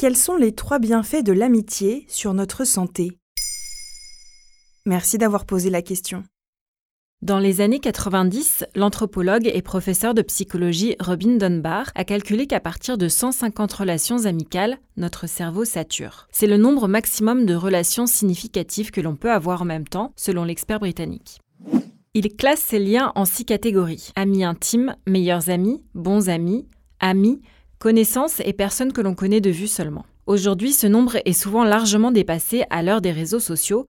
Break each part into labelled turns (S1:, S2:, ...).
S1: Quels sont les trois bienfaits de l'amitié sur notre santé? Merci d'avoir posé la question.
S2: Dans les années 90, l'anthropologue et professeur de psychologie Robin Dunbar a calculé qu'à partir de 150 relations amicales, notre cerveau sature. C'est le nombre maximum de relations significatives que l'on peut avoir en même temps, selon l'expert britannique. Il classe ces liens en six catégories. Amis intimes, meilleurs amis, bons amis, amis, connaissances et personnes que l'on connaît de vue seulement. Aujourd'hui, ce nombre est souvent largement dépassé à l'heure des réseaux sociaux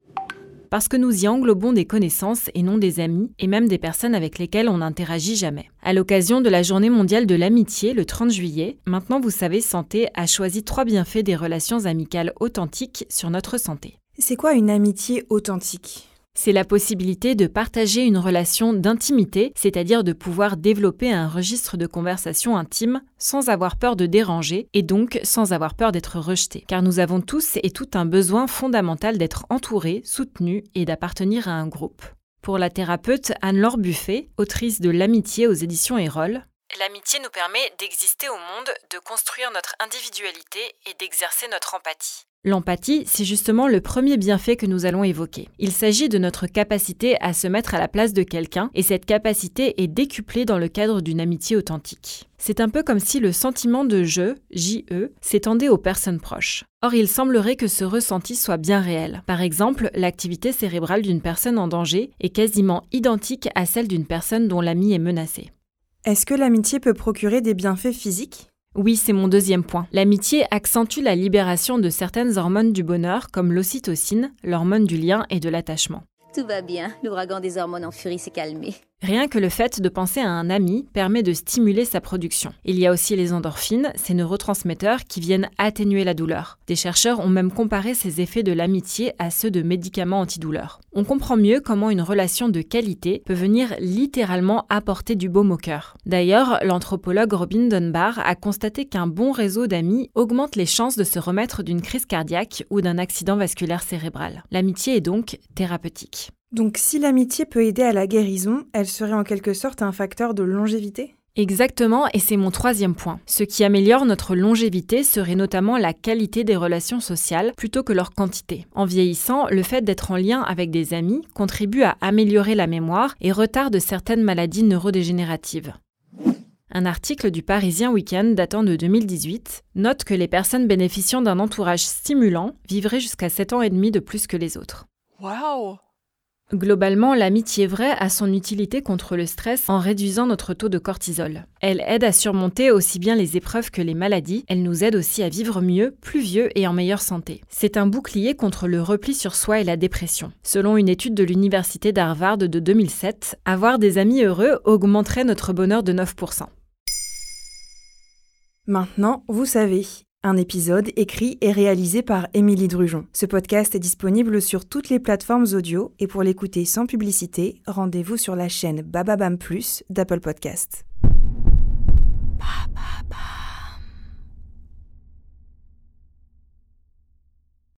S2: parce que nous y englobons des connaissances et non des amis, et même des personnes avec lesquelles on n'interagit jamais. À l'occasion de la Journée mondiale de l'amitié, le 30 juillet, Maintenant vous savez Santé a choisi trois bienfaits des relations amicales authentiques sur notre santé.
S1: C'est quoi une amitié authentique?
S2: C'est la possibilité de partager une relation d'intimité, c'est-à-dire de pouvoir développer un registre de conversation intime sans avoir peur de déranger et donc sans avoir peur d'être rejeté. Car nous avons tous et tout un besoin fondamental d'être entourés, soutenus et d'appartenir à un groupe. Pour la thérapeute Anne-Laure Buffet, autrice de L'amitié aux éditions Erol, L'amitié nous permet d'exister au monde, de construire notre individualité et d'exercer notre empathie. L'empathie, c'est justement le premier bienfait que nous allons évoquer. Il s'agit de notre capacité à se mettre à la place de quelqu'un, et cette capacité est décuplée dans le cadre d'une amitié authentique. C'est un peu comme si le sentiment de je, JE, s'étendait aux personnes proches. Or, il semblerait que ce ressenti soit bien réel. Par exemple, l'activité cérébrale d'une personne en danger est quasiment identique à celle d'une personne dont l'ami est menacé.
S1: Est-ce que l'amitié peut procurer des bienfaits physiques?
S2: Oui, c'est mon deuxième point. L'amitié accentue la libération de certaines hormones du bonheur, comme l'ocytocine, l'hormone du lien et de l'attachement.
S3: Tout va bien, l'ouragan des hormones en furie s'est calmé.
S2: Rien que le fait de penser à un ami permet de stimuler sa production. Il y a aussi les endorphines, ces neurotransmetteurs qui viennent atténuer la douleur. Des chercheurs ont même comparé ces effets de l'amitié à ceux de médicaments antidouleurs. On comprend mieux comment une relation de qualité peut venir littéralement apporter du baume au cœur. D'ailleurs, l'anthropologue Robin Dunbar a constaté qu'un bon réseau d'amis augmente les chances de se remettre d'une crise cardiaque ou d'un accident vasculaire cérébral. L'amitié est donc thérapeutique.
S1: Donc si l'amitié peut aider à la guérison, elle serait en quelque sorte un facteur de longévité?
S2: Exactement, et c'est mon troisième point. Ce qui améliore notre longévité serait notamment la qualité des relations sociales plutôt que leur quantité. En vieillissant, le fait d'être en lien avec des amis contribue à améliorer la mémoire et retarde certaines maladies neurodégénératives. Un article du Parisien Weekend datant de 2018 note que les personnes bénéficiant d'un entourage stimulant vivraient jusqu'à 7 ans et demi de plus que les autres.
S4: Waouh
S2: Globalement, l'amitié vraie a son utilité contre le stress en réduisant notre taux de cortisol. Elle aide à surmonter aussi bien les épreuves que les maladies, elle nous aide aussi à vivre mieux, plus vieux et en meilleure santé. C'est un bouclier contre le repli sur soi et la dépression. Selon une étude de l'Université d'Harvard de 2007, avoir des amis heureux augmenterait notre bonheur de 9%.
S1: Maintenant, vous savez, un épisode écrit et réalisé par Émilie Drujon. Ce podcast est disponible sur toutes les plateformes audio et pour l'écouter sans publicité, rendez-vous sur la chaîne Bababam Plus d'Apple Podcast.